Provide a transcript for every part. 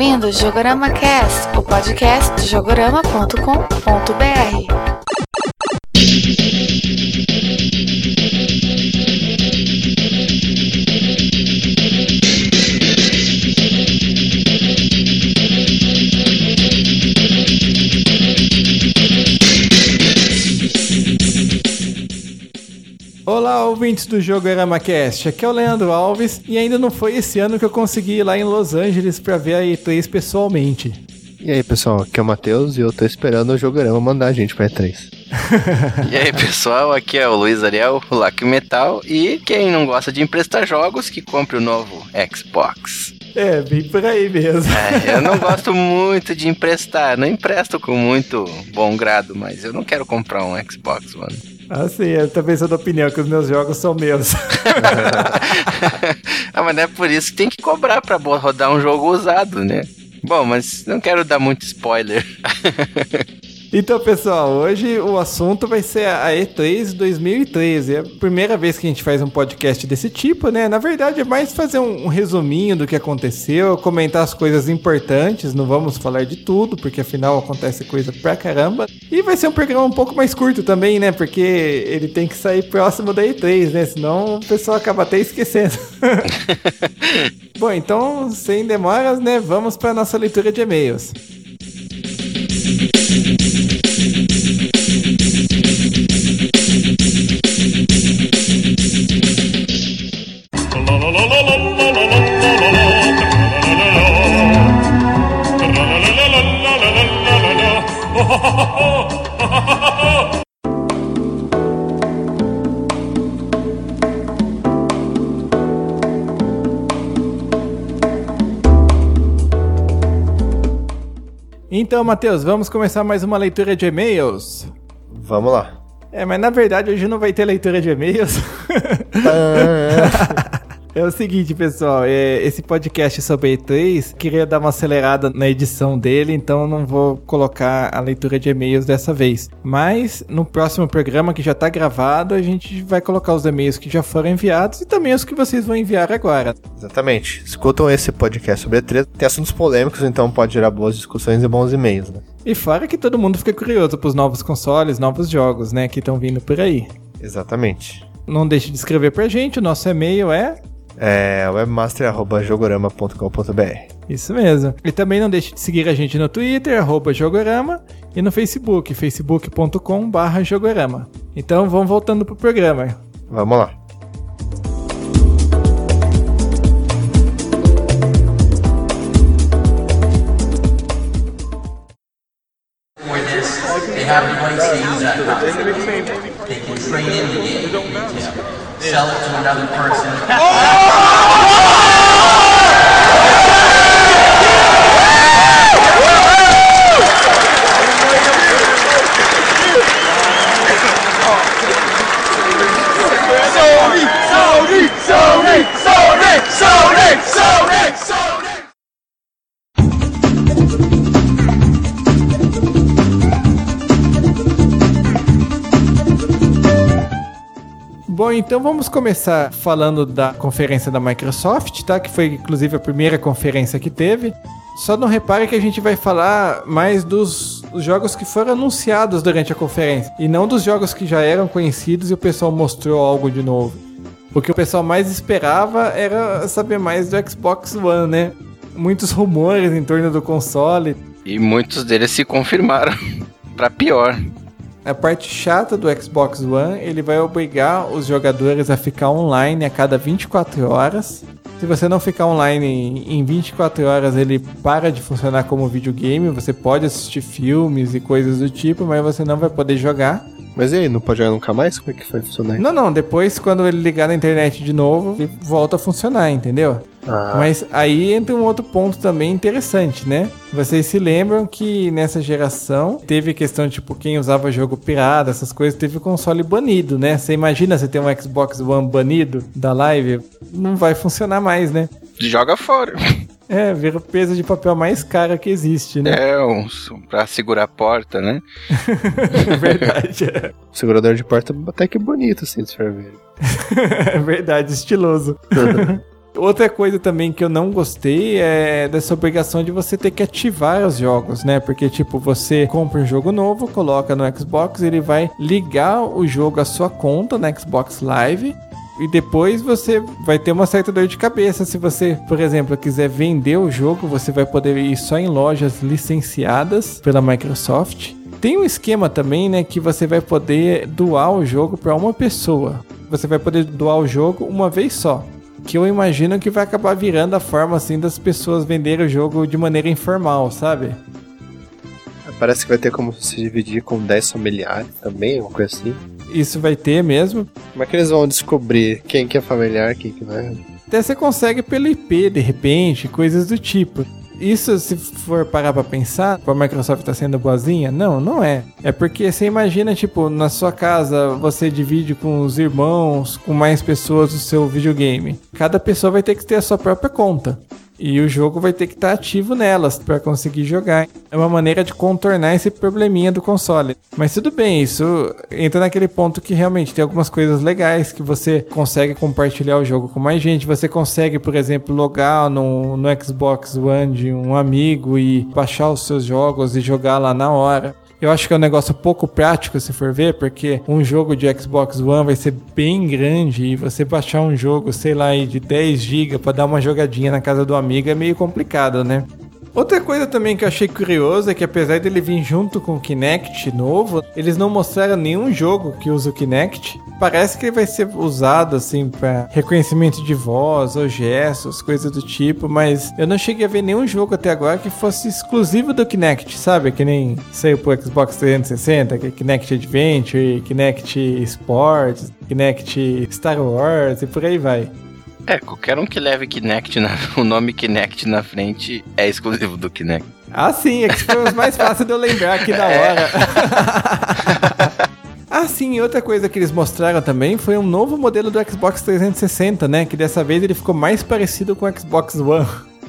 ouvindo o Jogorama Cast, o podcast de jogorama.com.br. ouvintes do Jogo EramaCast. Aqui é o Leandro Alves e ainda não foi esse ano que eu consegui ir lá em Los Angeles para ver a E3 pessoalmente. E aí, pessoal, aqui é o Matheus e eu tô esperando o Jogorama mandar a gente pra E3. e aí, pessoal, aqui é o Luiz Ariel, o Lac Metal, e quem não gosta de emprestar jogos, que compre o novo Xbox. É, bem por aí mesmo. É, eu não gosto muito de emprestar, não empresto com muito bom grado, mas eu não quero comprar um Xbox One. Ah, sim, eu também sou da opinião que os meus jogos são meus. ah, mas não é por isso que tem que cobrar pra rodar um jogo usado, né? Bom, mas não quero dar muito spoiler. Então, pessoal, hoje o assunto vai ser a E3 2013. É a primeira vez que a gente faz um podcast desse tipo, né? Na verdade, é mais fazer um, resuminho do que aconteceu, comentar as coisas importantes. Não vamos falar de tudo, porque afinal acontece coisa pra caramba. E vai ser um programa um pouco mais curto também, né? Porque ele tem que sair próximo da E3, né? Senão o pessoal acaba até esquecendo. Bom, então, sem demoras, né? Vamos para nossa leitura de e-mails. Thank you. Então, Matheus, vamos começar mais uma leitura de e-mails? Vamos lá. É, mas na verdade hoje não vai ter leitura de e-mails. É o seguinte, pessoal, é, esse podcast sobre E3, queria dar uma acelerada na edição dele, então não vou colocar a leitura de e-mails dessa vez. Mas no próximo programa que já está gravado, a gente vai colocar os e-mails que já foram enviados e também os que vocês vão enviar agora. Exatamente. Escutam esse podcast sobre E3, tem assuntos polêmicos, então pode gerar boas discussões e bons e-mails, né? E fora que todo mundo fica curioso para os novos consoles, novos jogos, né, que estão vindo por aí. Exatamente. Não deixe de escrever pra gente, o nosso e-mail é é webmaster.jogorama.com.br. Isso mesmo. E também não deixe de seguir a gente no Twitter, arroba Jogorama, e no Facebook, facebook.com.br Jogorama. Então vamos voltando pro programa. Vamos lá. They have a place to use that They can trade in the game sell it to another person. Sony, Bom, então vamos começar falando da conferência da Microsoft, tá? Que foi inclusive a primeira conferência que teve. Só não repare que a gente vai falar mais dos jogos que foram anunciados durante a conferência e não dos jogos que já eram conhecidos e o pessoal mostrou algo de novo. O que o pessoal mais esperava era saber mais do Xbox One, né? Muitos rumores em torno do console. E muitos deles se confirmaram para pior. A parte chata do Xbox One, ele vai obrigar os jogadores a ficar online a cada 24 horas. Se você não ficar online em 24 horas, ele para de funcionar como videogame. Você pode assistir filmes e coisas do tipo, mas você não vai poder jogar. Mas e aí, não pode jogar nunca mais? Como é que vai funcionar? Não, não. Depois, quando ele ligar na internet de novo, ele volta a funcionar, entendeu? Ah. Mas aí entra um outro ponto também interessante, né? Vocês se lembram que nessa geração teve questão tipo quem usava jogo pirata, essas coisas, teve o console banido, né? Você imagina você ter um Xbox One banido da live, não vai funcionar mais, né? Joga fora. É, vira o peso de papel mais caro que existe, né? É, um, pra segurar a porta, né? Verdade. É. O segurador de porta até que bonito, assim, de for ver. Verdade, estiloso. Outra coisa também que eu não gostei é dessa obrigação de você ter que ativar os jogos, né? Porque, tipo, você compra um jogo novo, coloca no Xbox, ele vai ligar o jogo à sua conta na Xbox Live. E depois você vai ter uma certa dor de cabeça. Se você, por exemplo, quiser vender o jogo, você vai poder ir só em lojas licenciadas pela Microsoft. Tem um esquema também, né, que você vai poder doar o jogo para uma pessoa. Você vai poder doar o jogo uma vez só que eu imagino que vai acabar virando a forma assim das pessoas venderem o jogo de maneira informal, sabe? Parece que vai ter como se dividir com 10 familiares também, uma coisa assim. Isso vai ter mesmo. Como é que eles vão descobrir quem que é familiar, quem que não é? Até você consegue pelo IP, de repente, coisas do tipo. Isso, se for parar pra pensar, a Microsoft tá sendo boazinha? Não, não é. É porque você imagina, tipo, na sua casa você divide com os irmãos, com mais pessoas o seu videogame. Cada pessoa vai ter que ter a sua própria conta. E o jogo vai ter que estar ativo nelas para conseguir jogar. É uma maneira de contornar esse probleminha do console. Mas tudo bem, isso entra naquele ponto que realmente tem algumas coisas legais que você consegue compartilhar o jogo com mais gente. Você consegue, por exemplo, logar no, no Xbox One de um amigo e baixar os seus jogos e jogar lá na hora. Eu acho que é um negócio pouco prático se for ver, porque um jogo de Xbox One vai ser bem grande e você baixar um jogo, sei lá, de 10 GB para dar uma jogadinha na casa do amigo é meio complicado, né? Outra coisa também que eu achei curioso é que apesar dele vir junto com o Kinect novo, eles não mostraram nenhum jogo que usa o Kinect. Parece que ele vai ser usado assim para reconhecimento de voz ou gestos, coisas do tipo, mas eu não cheguei a ver nenhum jogo até agora que fosse exclusivo do Kinect, sabe? Que nem saiu pro Xbox 360, que é Kinect Adventure, Kinect Sports, Kinect Star Wars e por aí vai. É, qualquer um que leve Kinect, na, o nome Kinect na frente é exclusivo do Kinect. Ah, sim, é que foi os mais fácil de eu lembrar aqui na É. hora. ah, sim, e outra coisa que eles mostraram também foi um novo modelo do Xbox 360, né? Que dessa vez ele ficou mais parecido com o Xbox One.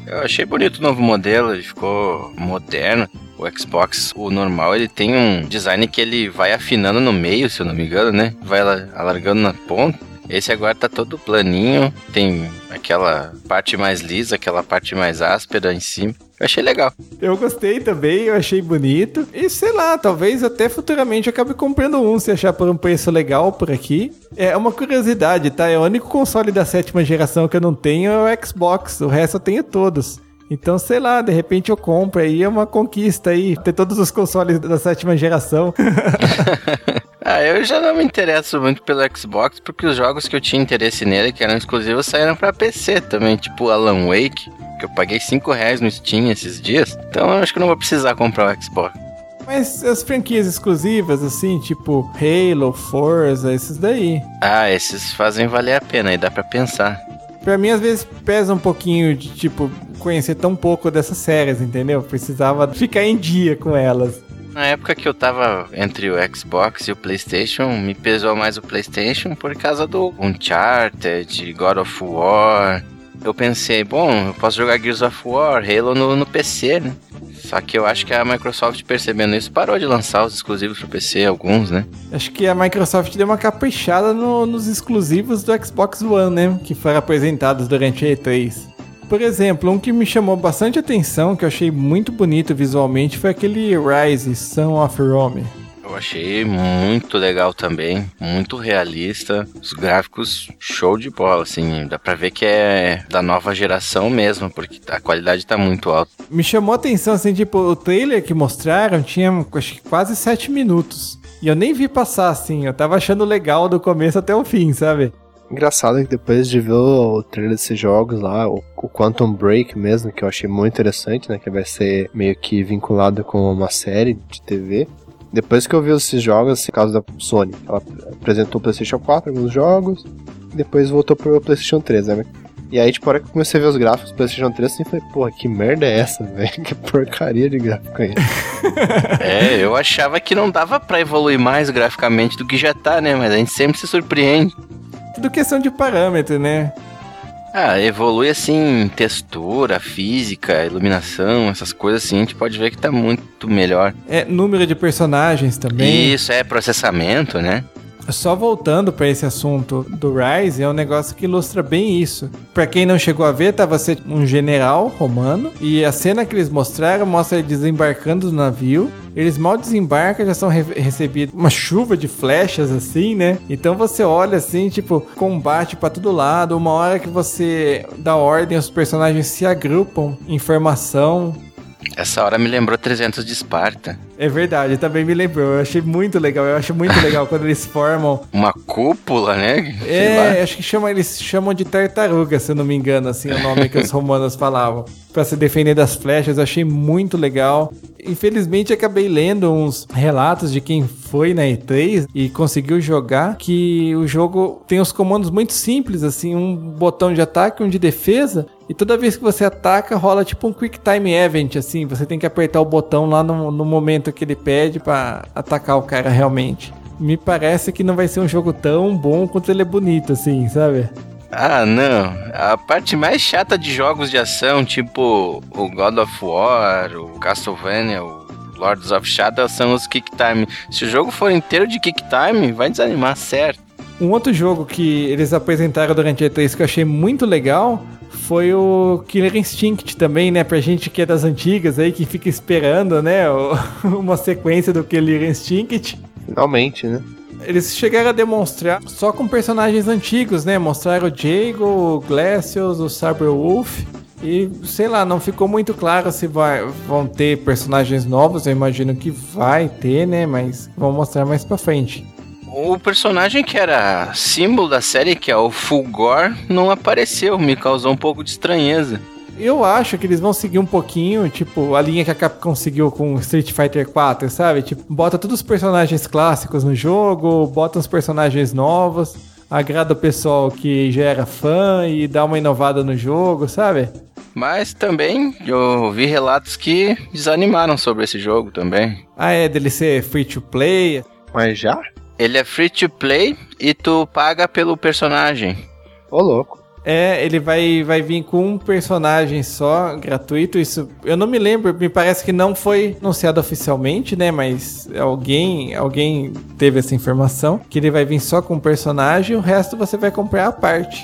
Eu achei bonito o novo modelo, ele ficou moderno. O Xbox, o normal, ele tem um design que ele vai afinando no meio, se eu não me engano, né? Vai ala- alargando na ponta. Esse agora tá todo planinho, tem aquela parte mais lisa, aquela parte mais áspera em cima. Eu achei legal. Eu gostei também, eu achei bonito. E sei lá, talvez até futuramente eu acabe comprando um se achar por um preço legal por aqui. É uma curiosidade, tá? É o único console da sétima geração que eu não tenho é o Xbox, o resto eu tenho todos. Então, sei lá, de repente eu compro aí, é uma conquista aí, ter todos os consoles da sétima geração. Ah, eu já não me interesso muito pelo Xbox, porque os jogos que eu tinha interesse nele, que eram exclusivos, saíram pra PC também, tipo Alan Wake, que eu paguei 5 reais no Steam esses dias. Então eu acho que eu não vou precisar comprar o Xbox. Mas as franquias exclusivas, assim, tipo Halo, Forza, esses daí. Ah, esses fazem valer a pena e dá pra pensar. Pra mim, às vezes, pesa um pouquinho de, tipo, conhecer tão pouco dessas séries, entendeu? Precisava ficar em dia com elas. Na época que eu tava entre o Xbox e o PlayStation, me pesou mais o PlayStation por causa do Uncharted, God of War. Eu pensei, bom, eu posso jogar Gears of War, Halo no, no PC, né? Só que eu acho que a Microsoft, percebendo isso, parou de lançar os exclusivos pro PC, alguns, né? Acho que a Microsoft deu uma caprichada no- nos exclusivos do Xbox One, né? Que foram apresentados durante a E3. Por exemplo, um que me chamou bastante atenção, que eu achei muito bonito visualmente, foi aquele Rise, Son of Rome. Eu achei muito legal também, muito realista, os gráficos show de bola, assim, dá pra ver que é da nova geração mesmo, porque a qualidade tá muito alta. Me chamou a atenção, assim, tipo, o trailer que mostraram tinha, acho que quase 7 minutos. E eu nem vi passar, assim, eu tava achando legal do começo até o fim, sabe? Engraçado que depois de ver o trailer desses jogos lá, o, o Quantum Break mesmo, que eu achei muito interessante, né? Que vai ser meio que vinculado com uma série de TV. Depois que eu vi esses jogos, assim, causa da Sony, ela apresentou o PlayStation 4, alguns jogos, depois voltou pro PlayStation 3, né? E aí, tipo, a hora que eu comecei a ver os gráficos do PlayStation 3, assim, falei, porra, que merda é essa, velho? Que porcaria de gráfico aí. É, eu achava que não dava pra evoluir mais graficamente do que já tá, né? Mas a gente sempre se surpreende. Tudo questão de parâmetro, né? Ah, evolui assim, textura, física, iluminação, essas coisas assim, a gente pode ver que tá muito melhor. É número de personagens também. Isso, é processamento, né? Só voltando para esse assunto do Rise, é um negócio que ilustra bem isso. Para quem não chegou a ver, tava ser um general romano e a cena que eles mostraram mostra ele desembarcando do navio. Eles mal desembarcam, já são re recebidos uma chuva de flechas assim, né? Então você olha assim, tipo, combate para todo lado. Uma hora que você dá ordem, os personagens se agrupam em formação. Essa hora me lembrou 300 de Esparta. É verdade, também me lembrou. Eu achei muito legal. Eu acho muito legal quando eles formam. Uma cúpula, né? Sei É, lá. acho que chama, eles chamam de tartaruga, se eu não me engano, assim, o nome que os romanos falavam. Pra se defender das flechas, achei muito legal. Infelizmente, acabei lendo uns relatos de quem foi na E3 e conseguiu jogar, que o jogo tem os comandos muito simples, assim, um botão de ataque, um de defesa, e toda vez que você ataca, rola tipo um Quick Time Event, assim, você tem que apertar o botão lá no, no momento que ele pede pra atacar o cara realmente. Me parece que não vai ser um jogo tão bom quanto ele é bonito, assim, sabe? Ah, não. A parte mais chata de jogos de ação, tipo o God of War, o Castlevania, o Lords of Shadow, são os Kick Time. Se o jogo for inteiro de Kick Time, vai desanimar, certo. Um outro jogo que eles apresentaram durante a E3 que eu achei muito legal foi o Killer Instinct também, né? Pra gente que é das antigas aí, que fica esperando, né? Uma sequência do Killer Instinct. Finalmente, né? Eles chegaram a demonstrar só com personagens antigos, né? Mostraram o Jago, o Glacius, o Cyberwolf. E sei lá, não ficou muito claro se vai, vão ter personagens novos. Eu imagino que vai ter, né? Mas vão mostrar mais pra frente. O personagem que era símbolo da série, que é o Fulgor, não apareceu, me causou um pouco de estranheza. Eu acho que eles vão seguir um pouquinho, tipo, a linha que a Capcom seguiu com Street Fighter 4, sabe? Tipo, bota todos os personagens clássicos no jogo, bota uns personagens novos, agrada o pessoal que já era fã e dá uma inovada no jogo, sabe? Mas também eu vi relatos que desanimaram sobre esse jogo também. Ah, é dele ser free to play. Mas já? Ele é free to play e tu paga pelo personagem. Ô, louco. É, ele vai, vai vir com um personagem só, gratuito. Isso eu não me lembro, me parece que não foi anunciado oficialmente, né? Mas alguém, alguém teve essa informação que ele vai vir só com um personagem, o resto você vai comprar à parte.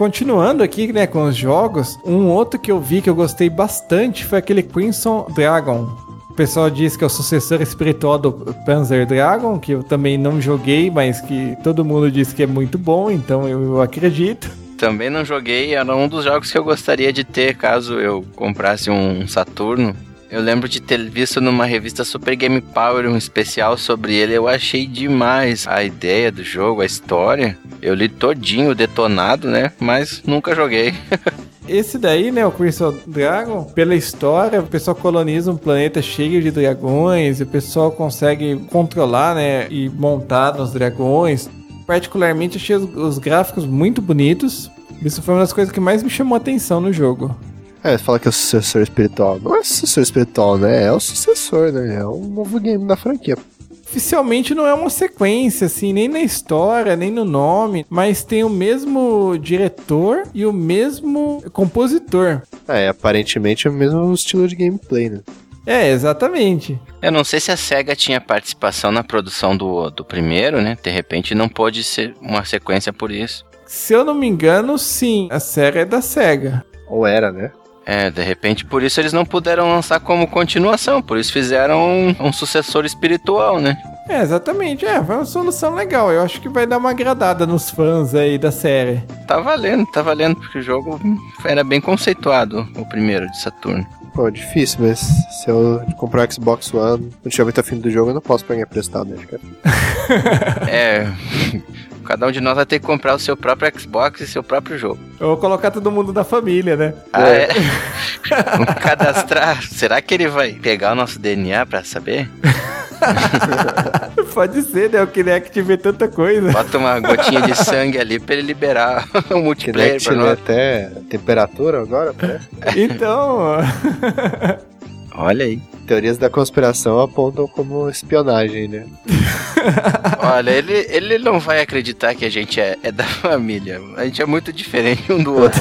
Continuando aqui, né, com os jogos, um outro que eu vi que eu gostei bastante foi aquele Crimson Dragon. O pessoal diz que é o sucessor espiritual do Panzer Dragon, que eu também não joguei, mas que todo mundo diz que é muito bom, então eu, acredito. Também não joguei, era um dos jogos que eu gostaria de ter caso eu comprasse um Saturno. Eu lembro de ter visto numa revista Super Game Power um especial sobre ele. Eu achei demais a ideia do jogo, a história. Eu li todinho, detonado, né? Mas nunca joguei. Esse daí, né, o Crimson Dragon, pela história, o pessoal coloniza um planeta cheio de dragões, e o pessoal consegue controlar, né, e montar nos dragões. Particularmente achei os, os gráficos muito bonitos. Isso foi uma das coisas que mais me chamou a atenção no jogo. É, fala que é o sucessor espiritual. Não é sucessor espiritual, né? É o sucessor, né? É um novo game da franquia. Oficialmente não é uma sequência, assim, nem na história, nem no nome, mas tem o mesmo diretor e o mesmo compositor. É, aparentemente é o mesmo estilo de gameplay, né? É, exatamente. Eu não sei se a SEGA tinha participação na produção do, do primeiro, né? De repente não pôde ser uma sequência por isso. Se eu não me engano, sim, a série é da SEGA. Ou era, né? É, de repente por isso eles não puderam lançar como continuação, por isso fizeram um, um sucessor espiritual, né? É, exatamente. É, foi uma solução legal. Eu acho que vai dar uma agradada nos fãs aí da série. Tá valendo, tá valendo, porque o jogo era bem conceituado, o primeiro de Saturno. Pô, difícil, mas se eu comprar o Xbox One, não tiver muito afim do jogo, eu não posso pegar emprestado, né, cara? É. Cada um de nós vai ter que comprar o seu próprio Xbox e seu próprio jogo. Eu vou colocar todo mundo da família, né? Ah, é? Vamos cadastrar. Será que ele vai pegar o nosso DNA pra saber? Pode ser, né? O Kinect vê tanta coisa. Bota uma gotinha de sangue ali pra ele liberar o multiplayer Kinect pra nós. até temperatura agora, né? Então, Olha aí. Teorias da conspiração apontam como espionagem, né? Olha, ele, ele não vai acreditar que a gente é, é da família. A gente é muito diferente um do outro.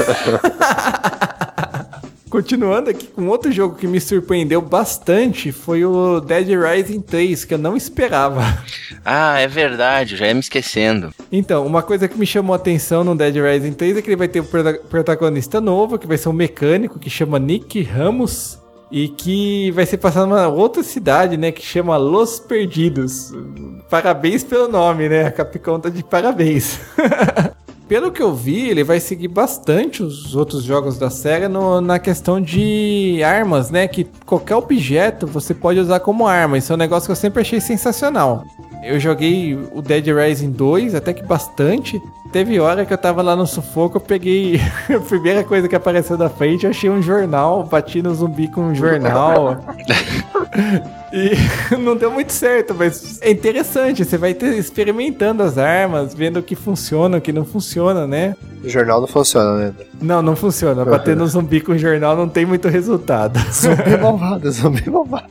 Continuando aqui com outro jogo que me surpreendeu bastante foi o Dead Rising 3, que eu não esperava. Ah, é verdade, já ia me esquecendo. Então, uma coisa que me chamou a atenção no Dead Rising 3 é que ele vai ter um prota- protagonista novo, que vai ser um mecânico que chama Nick Ramos. E que vai ser passado numa outra cidade, né? Que chama Los Perdidos. Parabéns pelo nome, né? A Capcom tá de parabéns. Pelo que eu vi, ele vai seguir bastante os outros jogos da série no- na questão de armas, né? Que qualquer objeto você pode usar como arma. Isso é um negócio que eu sempre achei sensacional. Eu joguei o Dead Rising 2 até que bastante. Teve hora que eu tava lá no sufoco, eu peguei a primeira coisa que apareceu da frente, eu achei um jornal, bati no zumbi com um jornal. E não deu muito certo, mas é interessante. Você vai experimentando as armas, vendo o que funciona, o que não funciona, né? O jornal não funciona, né? Não, não funciona. Bater no zumbi com jornal não tem muito resultado. Zumbi malvado, zumbi malvado.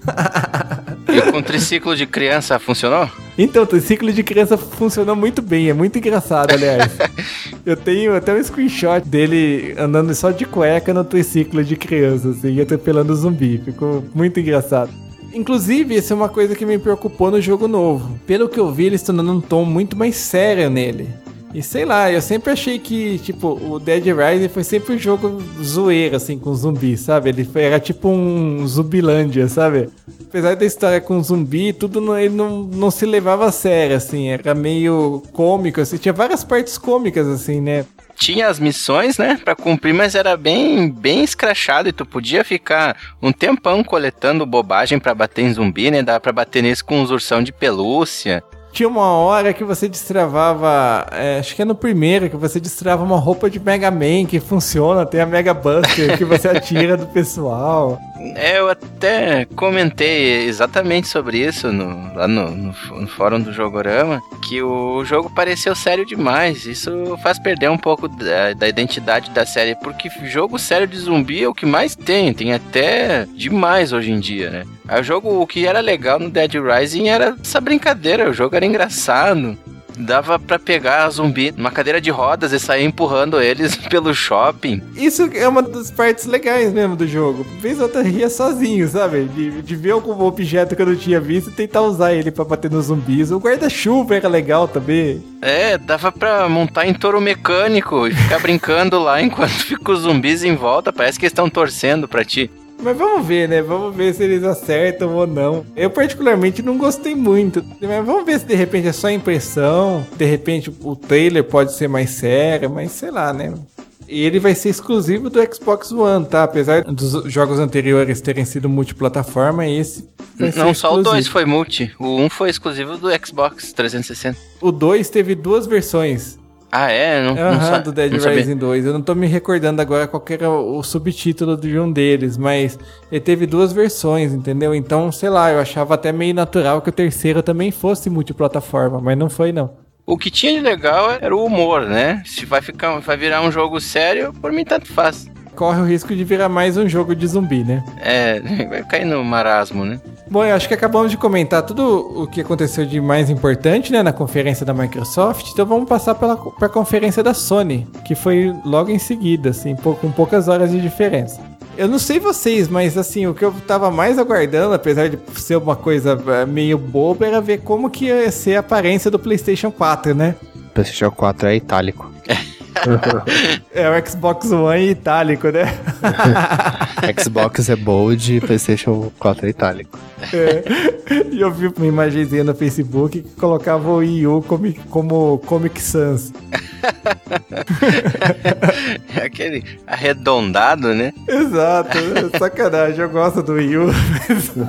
E com triciclo de criança funcionou? Então, o triciclo de criança funcionou muito bem, é muito engraçado, aliás. Eu tenho até um screenshot dele andando só de cueca no triciclo de criança, assim, atropelando o zumbi. Ficou muito engraçado. Inclusive, isso é uma coisa que me preocupou no jogo novo. Pelo que eu vi, eles estão dando um tom muito mais sério nele. E sei lá, eu sempre achei que, tipo, o Dead Rising foi sempre um jogo zoeiro, assim, com zumbi, sabe? Ele foi- era tipo um Zumbilândia, sabe? Apesar da história com zumbi, tudo não, ele não, não se levava a sério, assim, era meio cômico, assim, tinha várias partes cômicas, assim, né? Tinha as missões, né, pra cumprir, mas era bem, bem escrachado e tu podia ficar um tempão coletando bobagem pra bater em zumbi, né? Dava pra bater nisso com uns ursão de pelúcia. Tinha uma hora que você destravava, é, acho que é no primeiro, que você destrava uma roupa de Mega Man que funciona, tem a Mega Buster que você atira do pessoal. É, eu até comentei exatamente sobre isso no, lá no, no, no fórum do Jogorama, que o jogo pareceu sério demais. Isso faz perder um pouco da, da identidade da série, porque jogo sério de zumbi é o que mais tem, tem até demais hoje em dia, né? O jogo, o que era legal no Dead Rising era essa brincadeira, o jogo era engraçado. Dava pra pegar zumbi numa cadeira de rodas e sair empurrando eles pelo shopping. Isso é uma das partes legais mesmo do jogo. Vez ou outra ria sozinho, sabe? De, de ver algum objeto que eu não tinha visto e tentar usar ele pra bater nos zumbis. O guarda-chuva era legal também. É, dava pra montar em touro mecânico e ficar brincando lá enquanto fica os zumbis em volta. Parece que eles estão torcendo pra ti. Mas vamos ver, né? Vamos ver se eles acertam ou não. Eu particularmente não gostei muito. Mas vamos ver se de repente é só impressão. De repente o trailer pode ser mais sério, mas sei lá, né? E ele vai ser exclusivo do Xbox One, tá? Apesar dos jogos anteriores terem sido multiplataforma, esse vai Não, só o exclusivo. 2 foi multi. O 1 um foi exclusivo do Xbox 360. O 2 teve duas versões. Ah, é? Não, não Aham, sa- do Dead não sabia. Rising 2. Eu não tô me recordando agora qual era o subtítulo de um deles, mas ele teve duas versões, entendeu? Então, sei lá, eu achava até meio natural que o terceiro também fosse multiplataforma, mas não foi não. O que tinha de legal era o humor, né? Se vai, ficar, vai virar um jogo sério, por mim tanto faz. Corre o risco de virar mais um jogo de zumbi, né? É, vai cair no marasmo, né? Bom, eu acho que acabamos de comentar tudo o que aconteceu de mais importante, né, na conferência da Microsoft. Então vamos passar pela pra conferência da Sony, que foi logo em seguida, assim, com poucas horas de diferença. Eu não sei vocês, mas assim, o que eu tava mais aguardando, apesar de ser uma coisa eh, meio boba, era ver como que ia ser a aparência do PlayStation 4, né? PlayStation 4 é itálico. É o Xbox One itálico, né? Xbox é bold e PlayStation 4 é itálico. É. E eu vi uma imagenzinha no Facebook que colocava o Wii U como, como Comic Sans. É aquele arredondado, né? Exato, sacanagem, eu gosto do Wii U, mas não,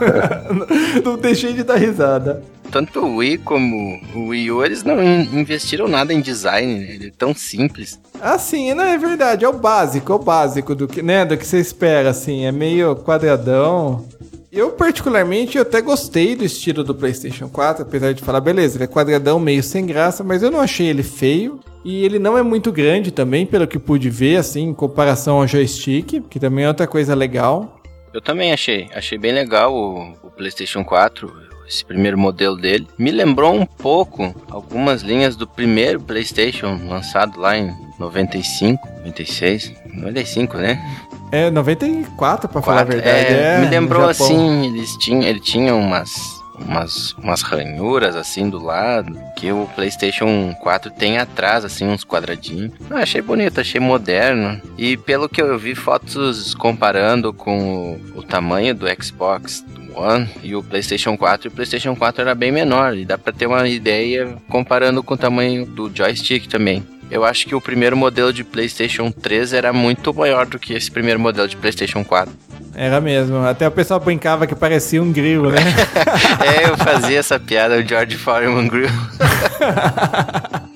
não deixei de dar risada. Tanto o Wii como o Wii U, eles não in- investiram nada em design, né? Ele é tão simples. Assim, não é verdade, é o básico, é o básico do que, né, do que você espera, assim, é meio quadradão. Eu, particularmente, eu até gostei do estilo do PlayStation 4, apesar de falar, beleza, ele é quadradão, meio sem graça, mas eu não achei ele feio. E ele não é muito grande também, pelo que pude ver, assim, em comparação ao joystick, que também é outra coisa legal. Eu também achei. Achei bem legal o, o PlayStation 4. Esse primeiro modelo dele. Me lembrou um pouco algumas linhas do primeiro PlayStation lançado lá em 95, 96, 95, né? É, 94, pra falar a verdade. é, É, me lembrou assim, eles tinham, ele tinha umas, umas, umas ranhuras assim do lado, que o PlayStation 4 tem atrás, assim, uns quadradinhos. Eu achei bonito, achei moderno. E pelo que eu vi fotos comparando com o, o tamanho do Xbox One e o PlayStation 4, o PlayStation 4 era bem menor, e dá pra ter uma ideia comparando com o tamanho do joystick também. Eu acho que o primeiro modelo de PlayStation 3 era muito maior do que esse primeiro modelo de PlayStation 4. Era mesmo. Até o pessoal brincava que parecia um grilo, né? É, eu fazia essa piada, o George Foreman Grill.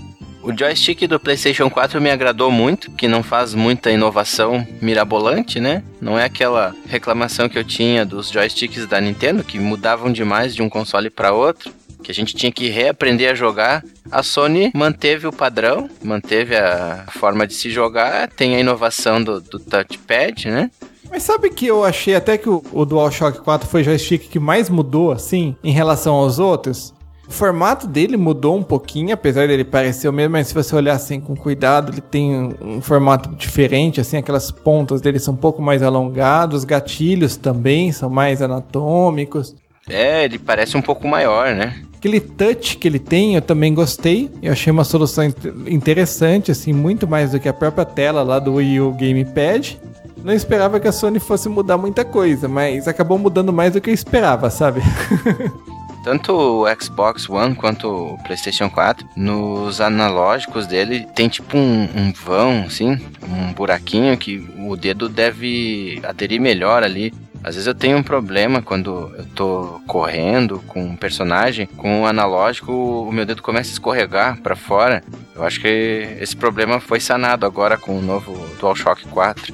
O joystick do PlayStation 4 me agradou muito, que não faz muita inovação mirabolante, né? Não é aquela reclamação que eu tinha dos joysticks da Nintendo, que mudavam demais de um console para outro, que a gente tinha que reaprender a jogar. A Sony manteve o padrão, manteve a forma de se jogar, tem a inovação do, do touchpad, né? Mas sabe que eu achei até que o, o DualShock 4 foi o joystick que mais mudou, assim, em relação aos outros? O formato dele mudou um pouquinho, apesar dele parecer o mesmo, mas se você olhar assim com cuidado, ele tem um, um formato diferente, assim, aquelas pontas dele são um pouco mais alongados, os gatilhos também são mais anatômicos. É, ele parece um pouco maior, né? Aquele touch que ele tem, eu também gostei. Eu achei uma solução in- interessante, assim, muito mais do que a própria tela lá do Wii U Gamepad. Não esperava que a Sony fosse mudar muita coisa, mas acabou mudando mais do que eu esperava, sabe? Tanto o Xbox One quanto o PlayStation 4, nos analógicos dele tem tipo um, um vão, assim, um buraquinho que o dedo deve aderir melhor ali. Às vezes eu tenho um problema quando eu tô correndo com um personagem, com o analógico o meu dedo começa a escorregar pra fora. Eu acho que esse problema foi sanado agora com o novo DualShock 4.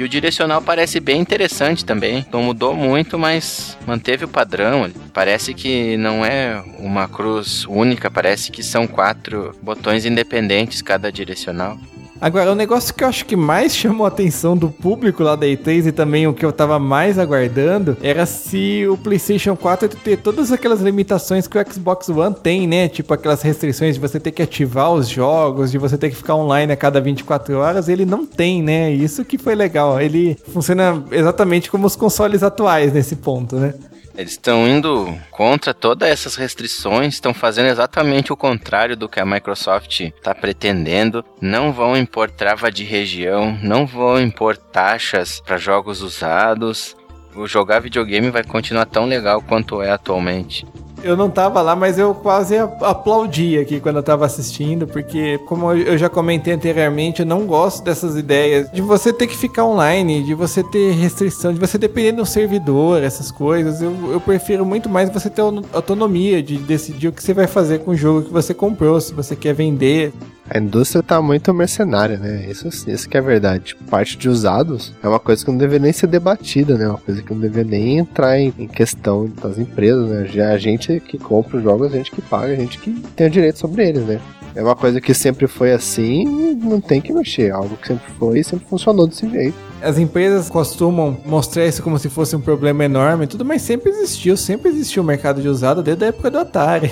E o direcional parece bem interessante também. Não mudou muito, mas manteve o padrão. Parece que não é uma cruz única, parece que são quatro botões independentes cada direcional. Agora, o negócio que eu acho que mais chamou a atenção do público lá da E3 e também o que eu tava mais aguardando era se o PlayStation 4 ia ter todas aquelas limitações que o Xbox One tem, né? Tipo aquelas restrições de você ter que ativar os jogos, de você ter que ficar online a cada 24 horas. Ele não tem, né? Isso que foi legal. Ele funciona exatamente como os consoles atuais nesse ponto, né? Eles estão indo contra todas essas restrições, estão fazendo exatamente o contrário do que a Microsoft está pretendendo. Não vão impor trava de região, não vão impor taxas para jogos usados. O jogar videogame vai continuar tão legal quanto é atualmente. Eu não tava lá, mas eu quase aplaudi aqui quando eu tava assistindo, porque, como eu já comentei anteriormente, eu não gosto dessas ideias de você ter que ficar online, de você ter restrição, de você depender de um servidor, essas coisas. Eu, eu prefiro muito mais você ter auto- autonomia de decidir o que você vai fazer com o jogo que você comprou, se você quer vender. A indústria tá muito mercenária, né? Isso, isso que é verdade. Tipo, parte de usados é uma coisa que não deveria nem ser debatida, né? Uma coisa que não deveria nem entrar em, em questão das empresas, né? Já a gente que compra os jogos, a gente que paga, a gente que tem o direito sobre eles, né? É uma coisa que sempre foi assim e não tem que mexer. Algo que sempre foi e sempre funcionou desse jeito. As empresas costumam mostrar isso como se fosse um problema enorme e tudo, mas sempre existiu, sempre existiu o mercado de usado desde a época do Atari.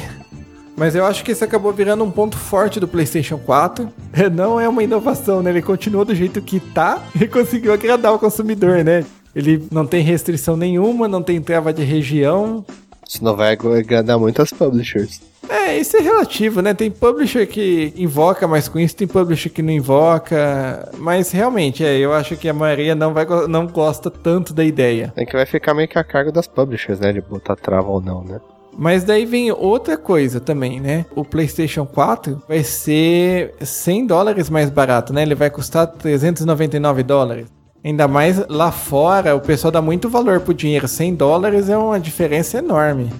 Mas eu acho que isso acabou virando um ponto forte do PlayStation 4. Não é uma inovação, né? Ele continua do jeito que tá e conseguiu agradar o consumidor, né? Ele não tem restrição nenhuma, não tem trava de região. Isso não vai agradar muito as publishers. É, isso é relativo, né? Tem publisher que invoca mais com isso, tem publisher que não invoca. Mas realmente, é, eu acho que a maioria não, vai, não gosta tanto da ideia. É que vai ficar meio que a cargo das publishers, né? De botar trava ou não, né? Mas daí vem outra coisa também, né? O PlayStation 4 vai ser 100 dólares mais barato, né? Ele vai custar 399 dólares. Ainda mais lá fora, o pessoal dá muito valor pro dinheiro. 100 dólares é uma diferença enorme.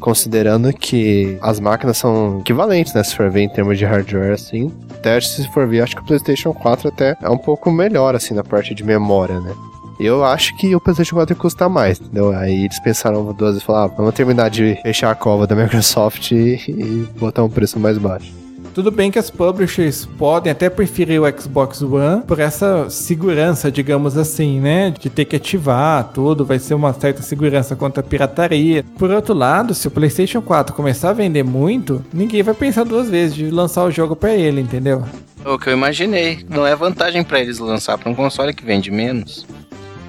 Considerando que as máquinas são equivalentes, né? Se for ver em termos de hardware, assim. Até se for ver, acho que o PlayStation 4 até é um pouco melhor, assim, na parte de memória, né? Eu acho que o PlayStation 4 ia custar mais, entendeu? Aí eles pensaram duas vezes e falaram, ah, vamos terminar de fechar a cova da Microsoft e, e botar um preço mais baixo. Tudo bem que as publishers podem até preferir o Xbox One por essa segurança, digamos assim, né? De ter que ativar tudo, vai ser uma certa segurança contra a pirataria. Por outro lado, se o PlayStation 4 começar a vender muito, ninguém vai pensar duas vezes de lançar o jogo para ele, entendeu? O que eu imaginei. Não é vantagem para eles lançar para um console que vende menos.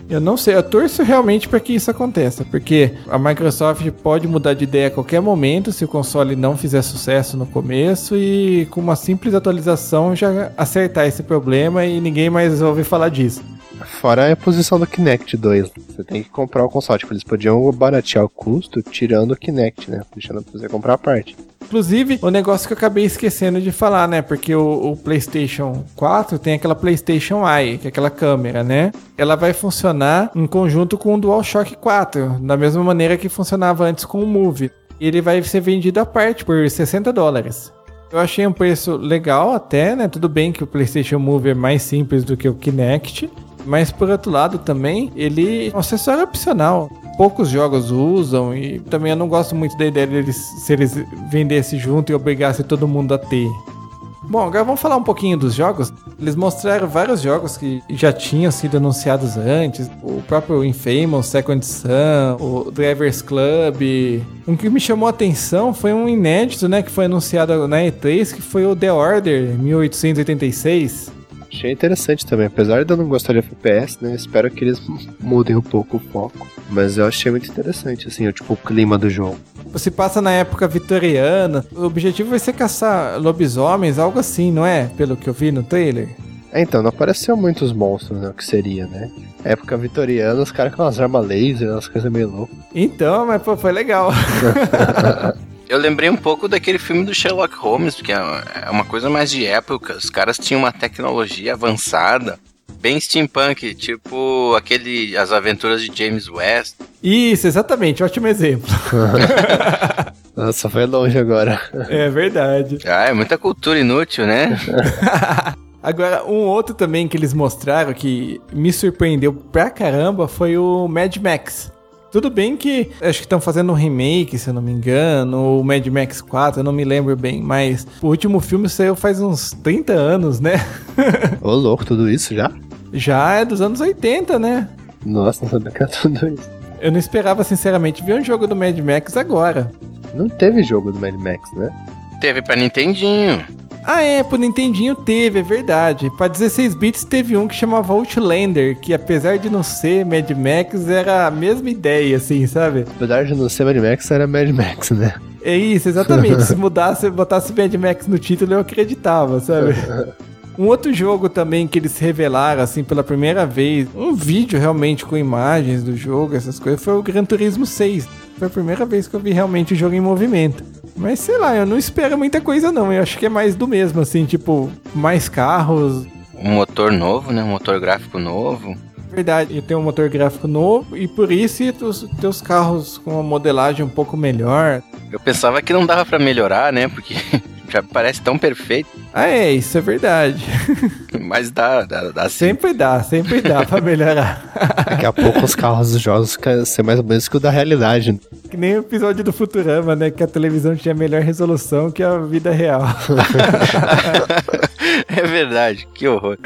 Eu não sei, eu torço realmente para que isso aconteça, porque a Microsoft pode mudar de ideia a qualquer momento se o console não fizer sucesso no começo e com uma simples atualização já acertar esse problema e ninguém mais ouve falar disso. Fora a posição do Kinect 2. Você tem que comprar o console. Tipo, eles podiam baratear o custo tirando o Kinect, né? Deixando você comprar a parte. Inclusive, o negócio que eu acabei esquecendo de falar, né? Porque o, o, PlayStation 4 tem aquela PlayStation Eye, que é aquela câmera, né? Ela vai funcionar em conjunto com o DualShock 4, da mesma maneira que funcionava antes com o Move. Ele vai ser vendido à parte por 60 dólares. Eu achei um preço legal até, né? Tudo bem que o PlayStation Move é mais simples do que o Kinect, mas por outro lado também, ele é um acessório opcional poucos jogos usam e também eu não gosto muito da ideia deles se eles vendessem junto e obrigassem todo mundo a ter. Bom, agora vamos falar um pouquinho dos jogos. Eles mostraram vários jogos que já tinham sido anunciados antes. O próprio Infamous, Second Son, o Drivers Club. Um que me chamou a atenção foi um inédito, né, que foi anunciado na E3, que foi o The Order 1886. Achei interessante também, apesar de eu não gostar de FPS, né? Espero que eles mudem um pouco o foco. Mas eu achei muito interessante, assim, o, tipo, o clima do jogo. Você passa na época vitoriana. O objetivo vai ser caçar lobisomens, algo assim, não é? Pelo que eu vi no trailer. É, então, não apareceu muitos monstros, né? O que seria, né? Época vitoriana, os caras com umas armas laser, umas coisas meio loucas. Então, mas pô, foi legal. Eu lembrei um pouco daquele filme do Sherlock Holmes, porque é uma coisa mais de época. Os caras tinham uma tecnologia avançada, bem steampunk, tipo aquele As Aventuras de James West. Isso, exatamente, ótimo exemplo. Nossa, foi longe agora. É verdade. Ah, é muita cultura inútil, né? Agora, um outro também que eles mostraram que me surpreendeu pra caramba foi o Mad Max. Tudo bem que acho que estão fazendo um remake, se eu não me engano, o Mad Max 4, eu não me lembro bem, mas o último filme saiu faz uns 30 anos, né? Ô, louco, tudo isso já? Já é dos anos 80, né? Nossa, não sabia que era tudo isso. Eu não esperava, sinceramente, ver um jogo do Mad Max agora. Não teve jogo do Mad Max, né? Teve pra Nintendinho. Ah, é, pro Nintendinho teve, é verdade. Pra 16 bits teve um que chamava Outlander, que apesar de não ser Mad Max, era a mesma ideia, assim, sabe? Apesar de não ser Mad Max, era Mad Max, né? É isso, exatamente. Se mudasse, botasse Mad Max no título, eu acreditava, sabe? Um outro jogo também que eles revelaram, assim, pela primeira vez, um vídeo realmente com imagens do jogo, essas coisas, foi o Gran Turismo 6. Foi a primeira vez que eu vi realmente o jogo em movimento. Mas sei lá, eu não espero muita coisa não. Eu acho que é mais do mesmo, assim, tipo, mais carros. Um motor novo, né? Um motor gráfico novo. Verdade, e tem um motor gráfico novo e por isso os teus carros com uma modelagem um pouco melhor. Eu pensava que não dava para melhorar, né? Porque já parece tão perfeito. Ah, é, isso é verdade. Mas dá, dá, dá sim. Sempre dá, sempre dá pra melhorar. Daqui a pouco os carros dos jogos querem ser mais ou menos que o da realidade. Que nem o episódio do Futurama, né? Que a televisão tinha melhor resolução que a vida real. é verdade, que horror.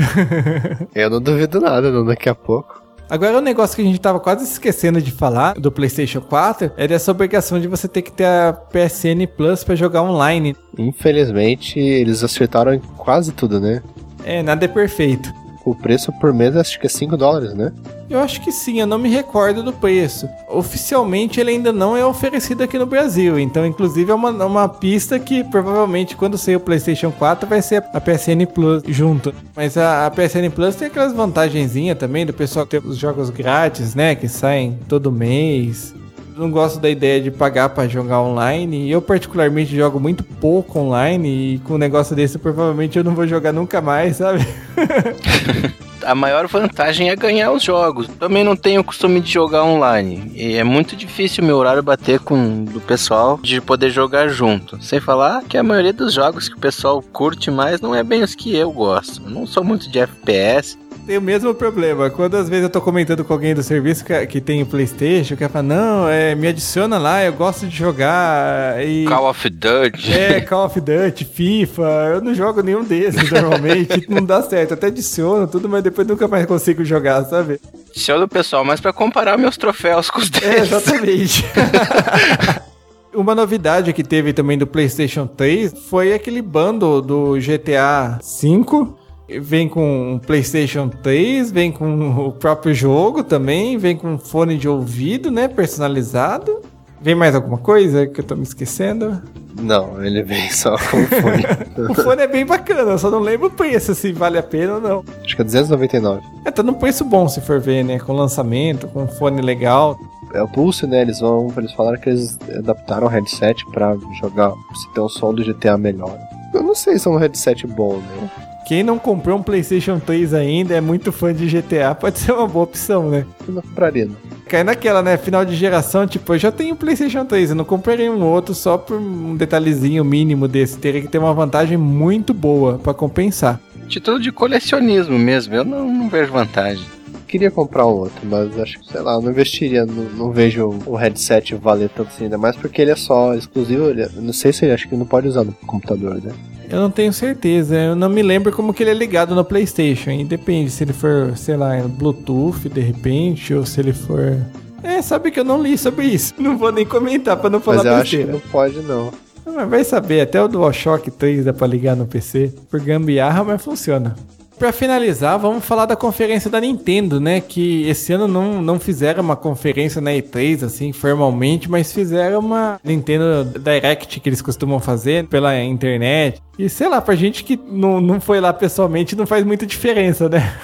Eu não duvido nada, não, daqui a pouco. Agora, um negócio que a gente tava quase esquecendo de falar do PlayStation 4 é dessa obrigação de você ter que ter a PSN Plus para jogar online. Infelizmente, eles acertaram quase tudo, né? É, nada é perfeito. O preço por mês acho que é 5 dólares, né? Eu acho que sim, eu não me recordo do preço. Oficialmente ele ainda não é oferecido aqui no Brasil, então inclusive é uma, uma pista que provavelmente quando sair o PlayStation 4 vai ser a PSN Plus junto. Mas a, a PSN Plus tem aquelas vantagenzinhas também do pessoal ter os jogos grátis, né, que saem todo mês não gosto da ideia de pagar para jogar online. Eu, particularmente, jogo muito pouco online. E com um negócio desse, provavelmente eu não vou jogar nunca mais, sabe? a maior vantagem é ganhar os jogos. Também não tenho o costume de jogar online. E é muito difícil meu horário bater com do pessoal de poder jogar junto. Sem falar que a maioria dos jogos que o pessoal curte mais não é bem os que eu gosto. Não sou muito de FPS. Tem o mesmo problema. Quando às vezes eu tô comentando com alguém do serviço que, que tem o Playstation, que fala, não, é, me adiciona lá, eu gosto de jogar. E... Call of Duty. É, Call of Duty, FIFA. Eu não jogo nenhum desses normalmente. não dá certo. Até adiciono tudo, mas depois nunca mais consigo jogar, sabe? Adiciono pessoal, mas pra comparar meus troféus com os É, deles. exatamente. Uma novidade que teve também do PlayStation 3 foi aquele bundle do GTA V. Vem com o PlayStation 3, vem com o próprio jogo também, vem com fone de ouvido, né, personalizado. Vem mais alguma coisa que eu tô me esquecendo? Não, ele vem só com o fone. O fone é bem bacana, só não lembro o preço, se vale a pena ou não. Acho que é 299. É, tá num preço bom se for ver, né? Com lançamento, com fone legal. É o Pulse, né? Eles vão. Eles falaram que eles adaptaram o headset pra jogar. Se ter um som do GTA melhor. Eu não sei se é um headset bom, né? Quem não comprou um PlayStation 3 ainda é muito fã de GTA, pode ser uma boa opção, né? Eu não compraria, não. Cai naquela, né? Final de geração, tipo, eu já tenho um PlayStation 3, eu não comprarei um outro só por um detalhezinho mínimo desse. Teria que ter uma vantagem muito boa pra compensar. Título de colecionismo mesmo, eu não, não vejo vantagem. Queria comprar um outro, mas acho que, sei lá, eu não investiria. Não, não vejo o headset valer tanto assim, ainda mais porque ele é só exclusivo. Ele, eu não sei se ele acho que não pode usar no computador, né? Eu não tenho certeza, eu não me lembro como que ele é ligado no PlayStation. E depende se ele for, sei lá, Bluetooth de repente, ou se ele for. É, sabe que eu não li sobre isso. Não vou nem comentar pra não falar mas eu acho que besteira. não pode, não. Ah, Mas vai saber, até o DualShock 3 dá pra ligar no PC. Por gambiarra, mas funciona. Pra finalizar, vamos falar da conferência da Nintendo, né? Que esse ano não, não fizeram uma conferência na E3, assim, formalmente, mas fizeram uma Nintendo Direct que eles costumam fazer pela internet. E sei lá, pra gente que não, não foi lá pessoalmente, não faz muita diferença, né?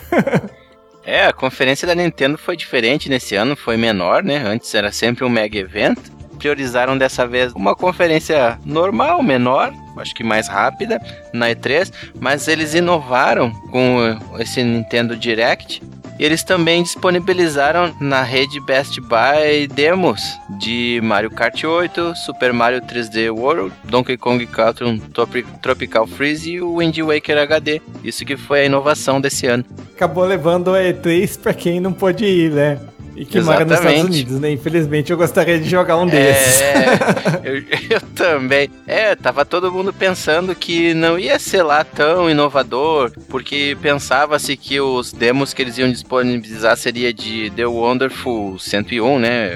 É, a conferência da Nintendo foi diferente nesse ano, foi menor, né? Antes era sempre um mega evento. Priorizaram dessa vez uma conferência normal, menor, acho que mais rápida, na E3, mas eles inovaram com esse Nintendo Direct. E eles também disponibilizaram na rede Best Buy demos de Mario Kart 8, Super Mario 3D World, Donkey Kong Country Tropi- Tropical Freeze e o Wind Waker HD. Isso que foi a inovação desse ano. Acabou levando a E3 pra quem não pôde ir, né? E que mora nos Estados Exatamente. Unidos, né? Infelizmente eu gostaria de jogar um desses. É, eu, eu também. É, tava todo mundo pensando que não ia ser lá tão inovador, porque pensava-se que os demos que eles iam disponibilizar seria de The Wonderful 101, né?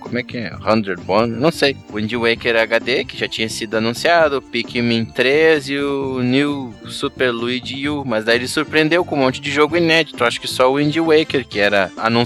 Como é que é? 101? Não sei. Wind Waker HD, que já tinha sido anunciado, Pikmin 3 e o New Super Luigi U, mas daí ele surpreendeu com um monte de jogo inédito. Acho que só o Wind Waker que era anunciado,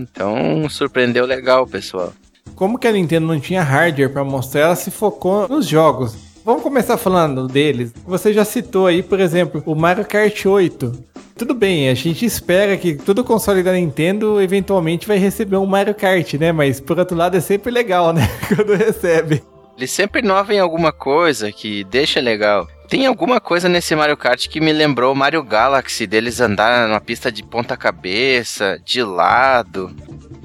então surpreendeu legal, pessoal. Como que a Nintendo não tinha hardware pra mostrar, ela se focou nos jogos. Vamos começar falando deles. Você já citou aí, por exemplo, o Mario Kart 8. Tudo bem, a gente espera que todo console da Nintendo eventualmente vai receber um Mario Kart, né? Mas por outro lado é sempre legal, né? Quando recebe. Ele sempre inova em alguma coisa que deixa legal. Tem alguma coisa nesse Mario Kart que me lembrou o Mario Galaxy, deles andar numa pista de ponta cabeça, de lado.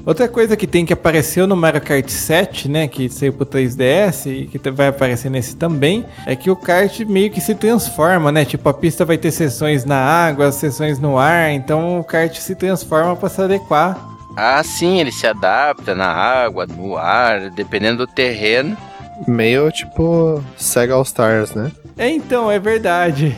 Outra coisa que tem que apareceu no Mario Kart 7, né, que saiu pro 3DS e que vai aparecer nesse também, é que o kart meio que se transforma, né? Tipo, a pista vai ter sessões na água, sessões no ar, então o kart se transforma para se adequar. Ah, sim, ele se adapta na água, no ar, dependendo do terreno. Meio tipo Sega All Stars, né? É, então, é verdade.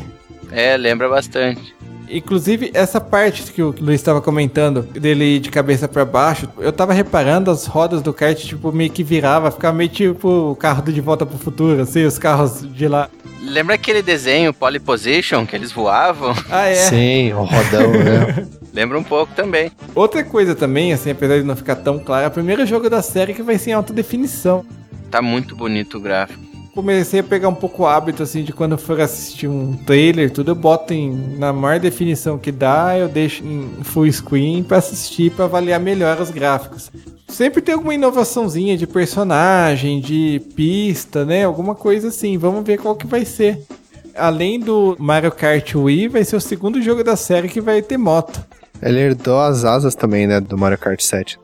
É, lembra bastante. Inclusive, essa parte que o Luiz estava comentando, dele de cabeça para baixo, eu tava reparando as rodas do kart, tipo, meio que virava, ficava meio tipo o carro do De Volta pro Futuro, assim, os carros de lá. Lembra aquele desenho Pole Position que eles voavam? Ah, é. Sim, o rodão, né? Lembra um pouco também. Outra coisa também, assim, apesar de não ficar tão claro, é o primeiro jogo da série que vai ser em alta definição. Tá muito bonito o gráfico. Comecei a pegar um pouco o hábito, assim, de quando eu for assistir um trailer, tudo, eu boto em, na maior definição que dá, eu deixo em full screen pra assistir, pra avaliar melhor os gráficos. Sempre tem alguma inovaçãozinha de personagem, de pista, né? Alguma coisa assim. Vamos ver qual que vai ser. Além do Mario Kart Wii, vai ser o segundo jogo da série que vai ter moto. Ele herdou as asas também, né? Do Mario Kart 7.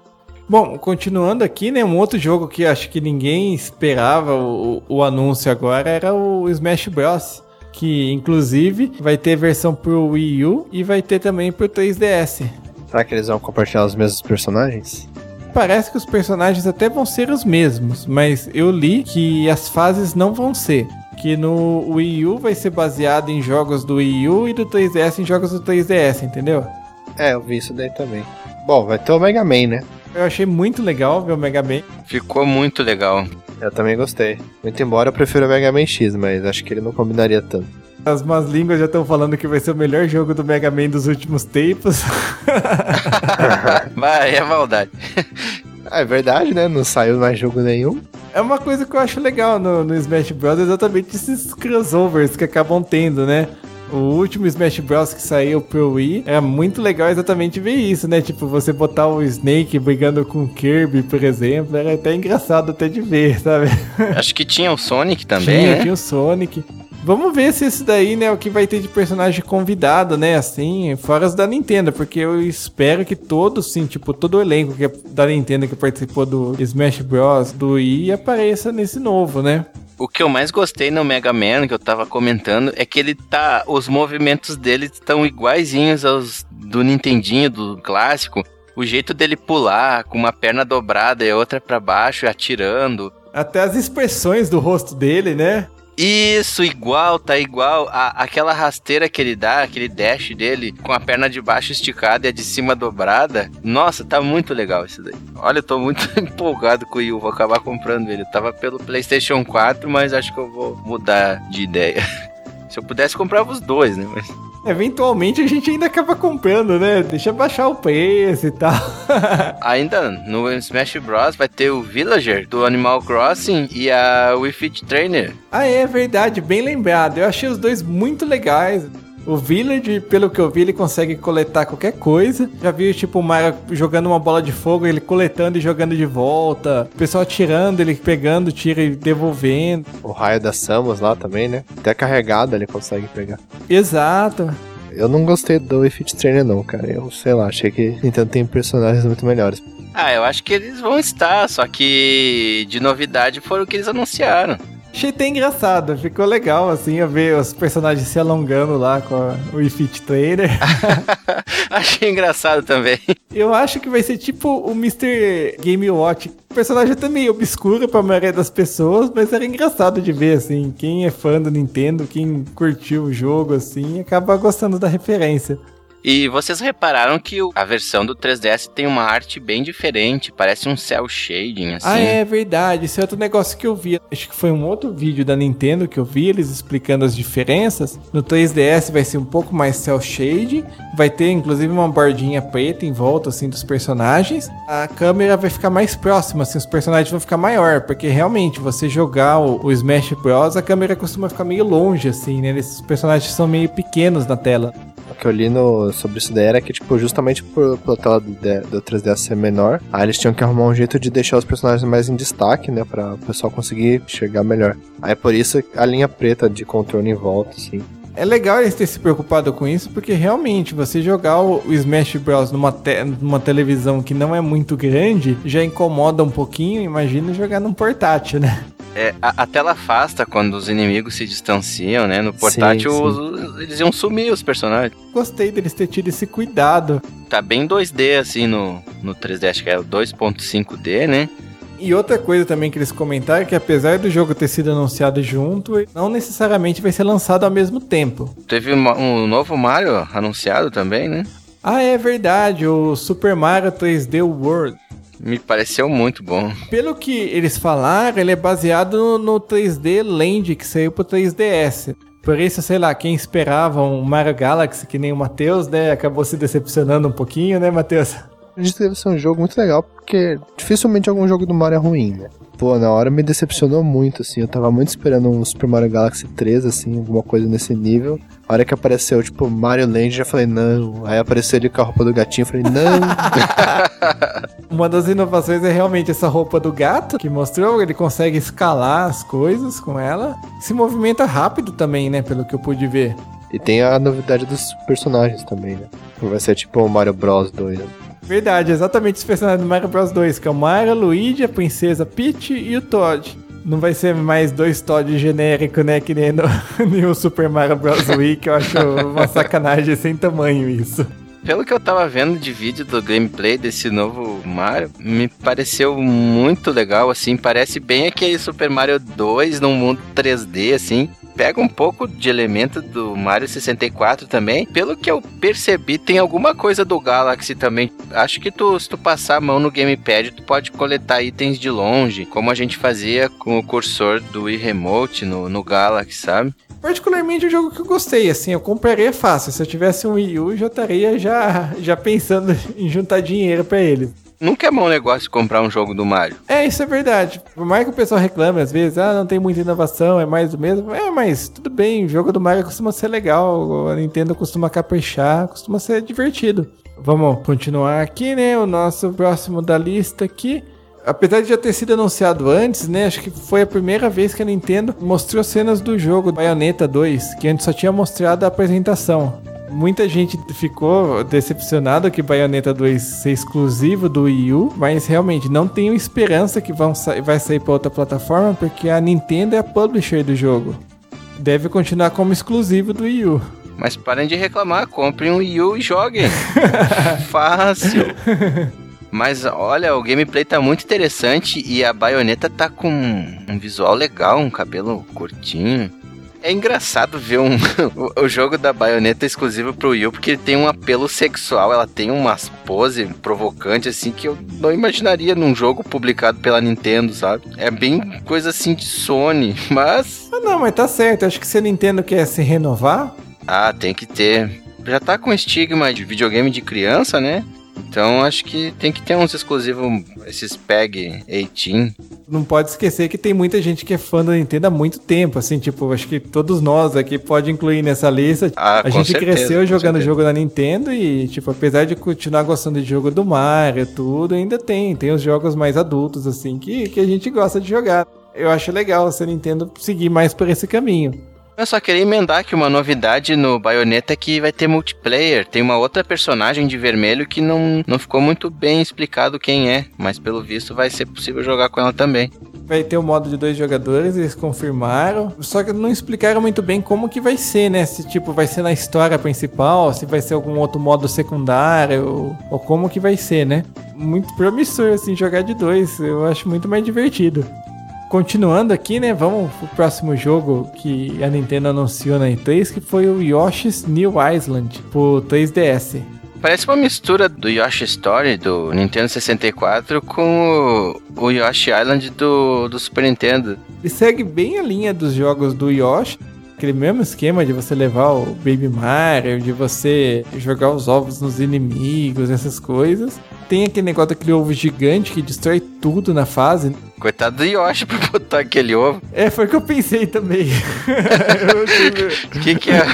Bom, continuando aqui, né? Um outro jogo que acho que ninguém esperava o, o anúncio agora era o Smash Bros. Que inclusive vai ter versão pro Wii U e vai ter também pro 3DS. Será que eles vão compartilhar os mesmos personagens? Parece que os personagens até vão ser os mesmos, mas eu li que as fases não vão ser. Que no Wii U vai ser baseado em jogos do Wii U e do 3DS em jogos do 3DS, entendeu? É, eu vi isso daí também. Bom, vai ter o Mega Man, né? Eu achei muito legal ver o Mega Man. Ficou muito legal. Eu também gostei. Muito embora eu prefiro o Mega Man X, mas acho que ele não combinaria tanto. As más línguas já estão falando que vai ser o melhor jogo do Mega Man dos últimos tempos. Vai, é maldade. Ah, é verdade, né? Não saiu mais jogo nenhum. É uma coisa que eu acho legal no, no Smash Bros. exatamente esses crossovers que acabam tendo, né? O último Smash Bros. que saiu pro Wii era muito legal exatamente ver isso, né? Tipo, você botar o Snake brigando com o Kirby, por exemplo, era até engraçado até de ver, sabe? Acho que tinha o Sonic também, tinha, né? tinha o Sonic. Vamos ver se esse daí, né, é o que vai ter de personagem convidado, né, assim, fora os da Nintendo, porque eu espero que todos, sim, tipo, todo o elenco que é da Nintendo que participou do Smash Bros. do Wii apareça nesse novo, né? O que eu mais gostei no Mega Man, que eu tava comentando, é que ele tá. Os movimentos dele estão iguaizinhos aos do Nintendinho, do clássico. O jeito dele pular com uma perna dobrada e a outra pra baixo, atirando. Até as expressões do rosto dele, né? Isso, igual, tá igual. A, aquela rasteira que ele dá, aquele dash dele, com a perna de baixo esticada e a de cima dobrada. Nossa, tá muito legal isso daí. Olha, eu tô muito empolgado com o Wii U, vou acabar comprando ele. Eu tava pelo PlayStation 4, mas acho que eu vou mudar de ideia. Se eu pudesse, comprava os dois, né? Mas... Eventualmente a gente ainda acaba comprando, né? Deixa baixar o preço e tal. ainda no Smash Bros. vai ter o Villager do Animal Crossing e a Wii Fit Trainer. Ah, é verdade, bem lembrado. Eu achei os dois muito legais. O Village, pelo que eu vi, ele consegue coletar qualquer coisa. Já vi, tipo, o Mario jogando uma bola de fogo, ele coletando e jogando de volta. O pessoal tirando, ele pegando, tira e devolvendo. O raio da Samus lá também, né? Até carregado ele consegue pegar. Exato. Eu não gostei do Fit Trainer não, cara. Eu sei lá, achei que Nintendo tem personagens muito melhores. Ah, eu acho que eles vão estar, só que de novidade foram o que eles anunciaram. Achei até engraçado, ficou legal assim, eu ver os personagens se alongando lá com a, o Wii Fit Trainer. Achei engraçado também. Eu acho que vai ser tipo o Mr. Game Watch. O personagem é meio obscuro pra maioria das pessoas, mas era engraçado de ver, assim. Quem é fã do Nintendo, quem curtiu o jogo, assim, acaba gostando da referência. E vocês repararam que a versão do 3DS tem uma arte bem diferente, parece um cel shading, assim. Ah, é verdade. Esse é outro negócio que eu vi. Acho que foi um outro vídeo da Nintendo que eu vi, eles explicando as diferenças. No 3DS vai ser um pouco mais cel shading, vai ter inclusive uma bordinha preta em volta, assim, dos personagens. A câmera vai ficar mais próxima, assim, os personagens vão ficar maior, porque realmente você jogar o, o Smash Bros, a câmera costuma ficar meio longe, assim, né? Esses personagens são meio pequenos na tela. Que eu li no, sobre isso daí era que, tipo, justamente por, pela tela do, do 3DS ser menor, aí eles tinham que arrumar um jeito de deixar os personagens mais em destaque, né? Pra o pessoal conseguir enxergar melhor. Aí por isso a linha preta de contorno em volta, assim. É legal eles terem se preocupado com isso, porque realmente você jogar o Smash Bros. numa, te numa televisão que não é muito grande já incomoda um pouquinho. Imagina jogar num portátil, né? É, a, a, tela afasta quando os inimigos se distanciam, né? No portátil, sim, sim. Os, eles iam sumir os personagens. Gostei deles ter tido esse cuidado. Tá bem 2D, assim, no, no 3D, acho que é o 2.5D, né? E outra coisa também que eles comentaram é que apesar do jogo ter sido anunciado junto, não necessariamente vai ser lançado ao mesmo tempo. Teve um novo Mario anunciado também, né? Ah, é verdade, o Super Mario 3D World. Me pareceu muito bom. Pelo que eles falaram, ele é baseado no, no 3D Land que saiu pro 3DS. Por isso, sei lá, quem esperava um Mario Galaxy, que nem o Matheus, né, acabou se decepcionando um pouquinho, né, Matheus? Acredito que deve ser um jogo muito legal, porque dificilmente algum jogo do Mario é ruim, né? Pô, na hora me decepcionou muito, assim. Eu tava muito esperando um Super Mario Galaxy 3, assim, alguma coisa nesse nível. A hora que apareceu, tipo, Mario Land, já falei, não. Aí apareceu ele com a roupa do gatinho, eu falei, não. Uma das inovações é realmente essa roupa do gato, que mostrou, ele consegue escalar as coisas com ela. Se movimenta rápido também, né, pelo que eu pude ver. E tem a novidade dos personagens também, né? Vai ser tipo o Mario Bros 2, né? Verdade, exatamente os personagens do Mario Bros 2, que é o Mario, Luigi, a princesa Peach e o Todd. Não vai ser mais dois Todd genérico, né? Que nem no, no Super Mario Bros. Wii, que eu acho uma sacanagem sem tamanho isso. Pelo que eu tava vendo de vídeo do gameplay desse novo Mario, me pareceu muito legal, assim, parece bem aquele Super Mario 2 num mundo 3D, assim. Pega um pouco de elemento do Mario 64 também. Pelo que eu percebi, tem alguma coisa do Galaxy também. Acho que tu, se tu passar a mão no gamepad, tu pode coletar itens de longe, como a gente fazia com o cursor do Wii Remote no, no Galaxy, sabe? Particularmente o jogo que eu gostei, assim, eu compraria fácil. Se eu tivesse um Wii U, já estaria já, já pensando em juntar dinheiro pra ele. Nunca é bom negócio comprar um jogo do Mario. É, isso é verdade. Por mais que o pessoal reclame às vezes, ah, não tem muita inovação, é mais do mesmo. É, mas tudo bem, o jogo do Mario costuma ser legal, a Nintendo costuma caprichar, costuma ser divertido. Vamos continuar aqui, né? O nosso próximo da lista aqui Apesar de já ter sido anunciado antes, né? Acho que foi a primeira vez que a Nintendo mostrou cenas do jogo Bayonetta 2, que antes só tinha mostrado a apresentação. Muita gente ficou decepcionada que Bayonetta 2 seja exclusivo do Wii U, mas realmente não tenho esperança que vão sa vai sair para outra plataforma, porque a Nintendo é a publisher do jogo. Deve continuar como exclusivo do Wii U. Mas parem de reclamar, comprem um Wii U e joguem. Fácil. Mas olha, o gameplay tá muito interessante e a baioneta tá com um visual legal, um cabelo curtinho. É engraçado ver um, o, jogo da baioneta exclusivo pro Wii porque ele tem um apelo sexual, ela tem umas poses provocantes, assim, que eu não imaginaria num jogo publicado pela Nintendo, sabe? É bem coisa assim de Sony, mas. Ah, não, mas tá certo. Acho que se a Nintendo quer se renovar. Ah, tem que ter. Já tá com estigma de videogame de criança, né? Então acho que tem que ter uns exclusivos, esses PEG 18. Não pode esquecer que tem muita gente que é fã da Nintendo há muito tempo, assim, tipo, acho que todos nós aqui pode incluir nessa lista. Ah, a gente certeza, cresceu jogando jogo da Nintendo e, tipo, apesar de continuar gostando de jogo do Mario, tudo, ainda tem, tem os jogos mais adultos, assim, que, que a gente gosta de jogar. Eu acho legal se a Nintendo seguir mais por esse caminho. Eu só queria emendar que uma novidade no Bayonetta é que vai ter multiplayer. Tem uma outra personagem de vermelho que não, não ficou muito bem explicado quem é, mas pelo visto vai ser possível jogar com ela também. Vai ter o modo de dois jogadores, eles confirmaram. Só que não explicaram muito bem como que vai ser, né? Se tipo vai ser na história principal, se vai ser algum outro modo secundário, ou, ou como que vai ser, né? Muito promissor assim jogar de dois. Eu acho muito mais divertido. Continuando aqui, né? Vamos pro próximo jogo que a Nintendo anunciou na E3, que foi o Yoshi's New Island pro 3DS. Parece uma mistura do Yoshi Story do Nintendo 64 com o, o Yoshi Island do, do Super Nintendo. Ele segue bem a linha dos jogos do Yoshi, aquele mesmo esquema de você levar o Baby Mario, de você jogar os ovos nos inimigos, essas coisas. Tem aquele negócio daquele ovo gigante que destrói tudo na fase. Coitado do Yoshi pra botar aquele ovo. É, foi o que eu pensei também. O que, que é?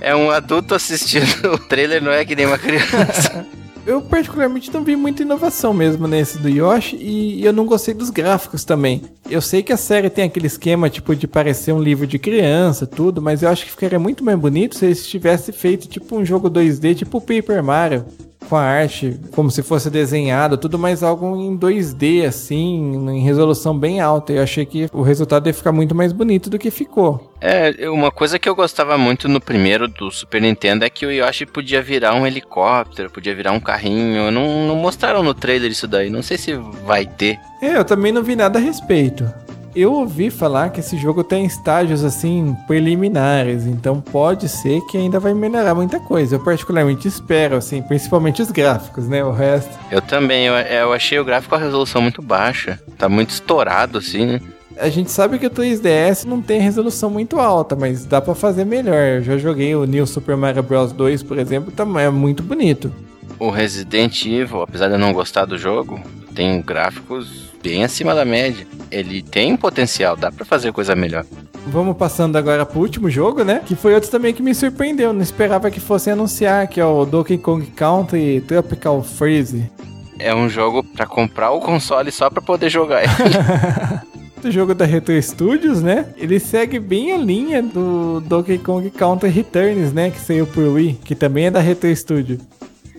É um adulto assistindo o trailer, não é que nem uma criança. Eu particularmente não vi muita inovação mesmo nesse do Yoshi e eu não gostei dos gráficos também. Eu sei que a série tem aquele esquema tipo de parecer um livro de criança, tudo, mas eu acho que ficaria muito mais bonito se eles tivessem feito tipo um jogo 2D, tipo Paper Mario com a arte como se fosse desenhado, tudo mais algo em 2D, assim, em resolução bem alta. Eu achei que o resultado ia ficar muito mais bonito do que ficou. É, uma coisa que eu gostava muito no primeiro do Super Nintendo é que o Yoshi podia virar um helicóptero, podia virar um carrinho. Não, não mostraram no trailer isso daí, não sei se vai ter. É, eu também não vi nada a respeito. Eu ouvi falar que esse jogo tem estágios assim preliminares, então pode ser que ainda vai melhorar muita coisa. Eu particularmente espero, assim, principalmente os gráficos, né? O resto. Eu também, eu, eu achei o gráfico a resolução muito baixa. Tá muito estourado, assim, né? A gente sabe que o 3DS não tem resolução muito alta, mas dá para fazer melhor. Eu já joguei o New Super Mario Bros 2, por exemplo, também é muito bonito. O Resident Evil, apesar de eu não gostar do jogo, tem gráficos bem acima da média. Ele tem potencial, dá para fazer coisa melhor. Vamos passando agora pro último jogo, né? Que foi outro também que me surpreendeu. Não esperava que fossem anunciar, que é o Donkey Kong Country Tropical Freeze. É um jogo para comprar o console só para poder jogar ele. do jogo da Retro Studios, né? Ele segue bem a linha do Donkey Kong Country Returns, né? Que saiu por Wii, que também é da Retro Studio.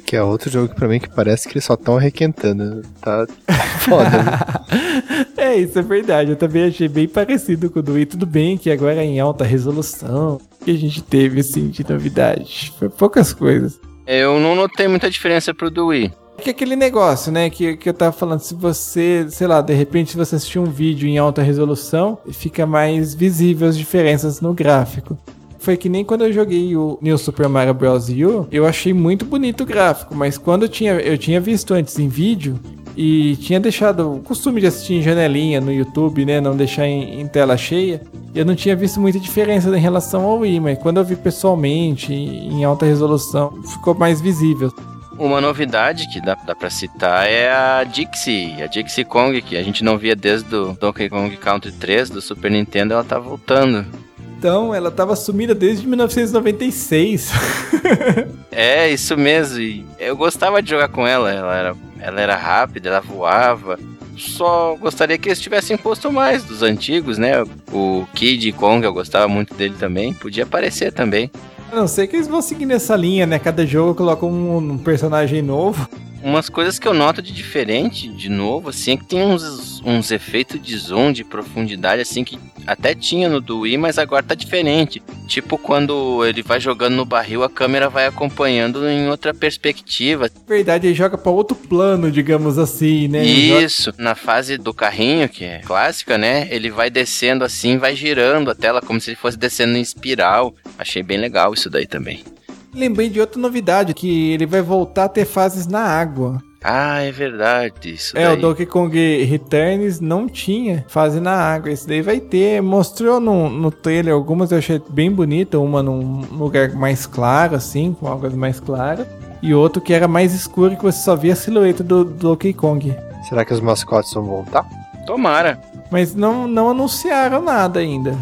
Que é outro jogo que pra mim que parece que eles só estão arrequentando. Tá foda, né? é, isso é verdade. Eu também achei bem parecido com o do Wii. Tudo bem que agora é em alta resolução. Que a gente teve, assim, de novidade. Foi poucas coisas. Eu não notei muita diferença pro do Wii. Que é aquele negócio, né, que, que eu tava falando, se você, sei lá, de repente se você assistir um vídeo em alta resolução, fica mais visível as diferenças no gráfico. Foi que nem quando eu joguei o New Super Mario Bros. U, eu achei muito bonito o gráfico, mas quando eu tinha, eu tinha visto antes em vídeo e tinha deixado o costume de assistir em janelinha no YouTube, né, não deixar em, em tela cheia, eu não tinha visto muita diferença em relação ao Wii, mas quando eu vi pessoalmente, em alta resolução, ficou mais visível. Uma novidade que dá, dá pra citar é a Dixie, a Dixie Kong, que a gente não via desde o Donkey Kong Country 3 do Super Nintendo, ela tá voltando. Então, ela tava sumida desde 1996. é, isso mesmo. E eu gostava de jogar com ela. Ela era, ela era rápida, ela voava. Só gostaria que eles tivessem posto mais dos antigos, né? O Kid Kong, eu gostava muito dele também. Podia aparecer também. A não sei que eles vão seguir nessa linha, né? Cada jogo coloca um, um personagem novo. Umas coisas que eu noto de diferente, de novo, assim, é que tem uns, uns efeitos de zoom, de profundidade, assim, que até tinha no do Wii, mas agora tá diferente. Tipo quando ele vai jogando no barril, a câmera vai acompanhando em outra perspectiva. Verdade, ele joga para outro plano, digamos assim, né? Isso, joga... na fase do carrinho, que é clássica, né? Ele vai descendo assim, vai girando a tela como se ele fosse descendo em espiral. Achei bem legal isso daí também. Lembrei de outra novidade, que ele vai voltar a ter fases na água. Ah, é verdade. Isso é, daí. o Donkey Kong Returns não tinha fase na água. Esse daí vai ter. Mostrou no, no trailer algumas eu achei bem bonita. Uma num lugar mais claro, assim, com águas mais claras. E outro que era mais escuro que você só via a silhueta do, do Donkey Kong. Será que os mascotes vão voltar? Tomara. Mas não, não anunciaram nada ainda.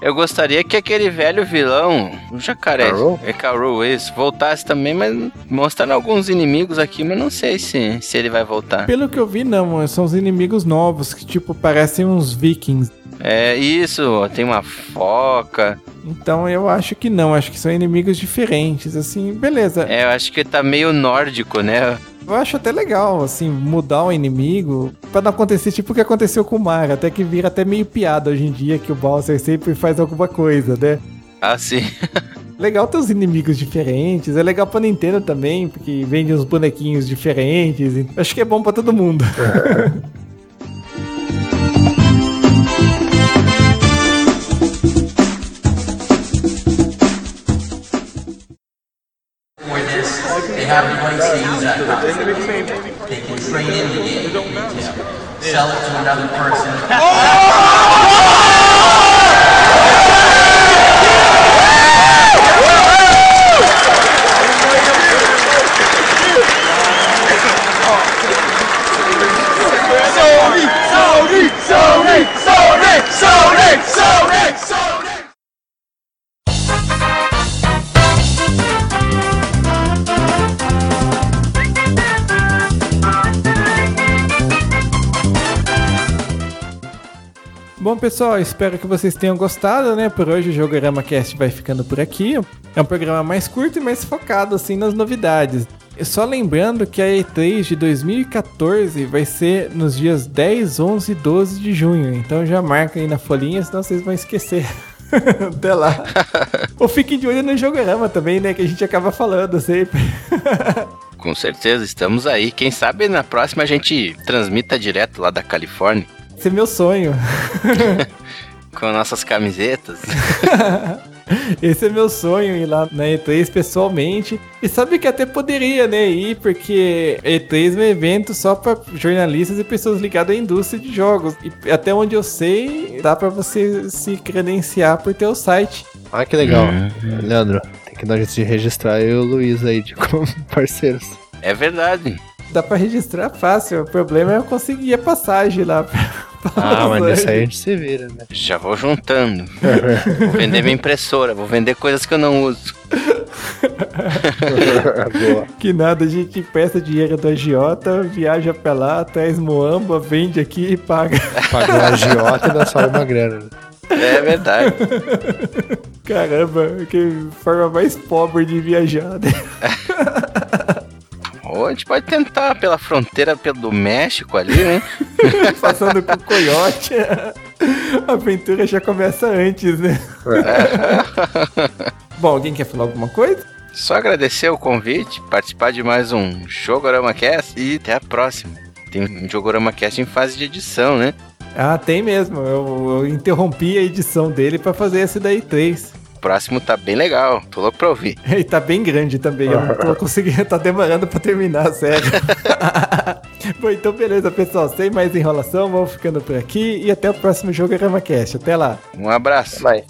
Eu gostaria que aquele velho vilão, o jacaré, Carol? é Carol, esse, voltasse também, mas mostrando alguns inimigos aqui, mas não sei se, se ele vai voltar. Pelo que eu vi, não, são os inimigos novos, que tipo, parecem uns vikings. É, isso, tem uma foca. Então eu acho que não, acho que são inimigos diferentes, assim, beleza. É, eu acho que tá meio nórdico, né? Eu acho até legal, assim, mudar o inimigo para não acontecer tipo o que aconteceu com o Mario, até que vira até meio piada hoje em dia que o Bowser sempre faz alguma coisa, né? Ah, sim. legal ter os inimigos diferentes, é legal pra Nintendo também, porque vende uns bonequinhos diferentes. Acho que é bom para todo mundo. pessoal, espero que vocês tenham gostado, né? Por hoje o Jogorama Cast vai ficando por aqui. É um programa mais curto e mais focado, assim, nas novidades. Só lembrando que a E3 de 2014 vai ser nos dias 10, 11 e 12 de junho. Então já marca aí na folhinha, senão vocês vão esquecer. Até lá. Ou fiquem de olho no Jogorama também, né? Que a gente acaba falando sempre. Com certeza, estamos aí. Quem sabe na próxima a gente transmita direto lá da Califórnia. Esse é meu sonho. Com nossas camisetas. Esse é meu sonho, ir lá na E3 pessoalmente. E sabe que até poderia, né, ir, porque E3 é um evento só para jornalistas e pessoas ligadas à indústria de jogos. E até onde eu sei, dá para você se credenciar por ter o site. Ah, que legal. Uhum. Leandro, tem que dar jeito de registrar eu e o Luiz aí de como parceiros. É verdade. Dá pra registrar fácil. O problema é eu conseguir a passagem lá. Ah, mas nessa aí a gente se vira, né? Já vou juntando. vou vender minha impressora, vou vender coisas que eu não uso. que nada, a gente empresta dinheiro do agiota, viaja pra lá, traz moamba, vende aqui e paga. Paga o agiota e dá só uma grana. É verdade. Caramba, que forma mais pobre de viajar. Né? Oh, a gente pode tentar pela fronteira pelo México ali, né? Passando com o coiote. A aventura já começa antes, né? Bom, alguém quer falar alguma coisa? Só agradecer o convite, participar de mais um Jogorama Cast e até a próxima. Tem um Jogorama Cast em fase de edição, né? Ah, tem mesmo. Eu, eu interrompi a edição dele pra fazer esse daí 3. O próximo tá bem legal, tô louco pra ouvir. E tá bem grande também. Eu não tô conseguindo, tá demorando pra terminar a série. Bom, então beleza, pessoal. Sem mais enrolação, vamos ficando por aqui e até o próximo Jogorama Cast. Até lá. Um abraço. Vai.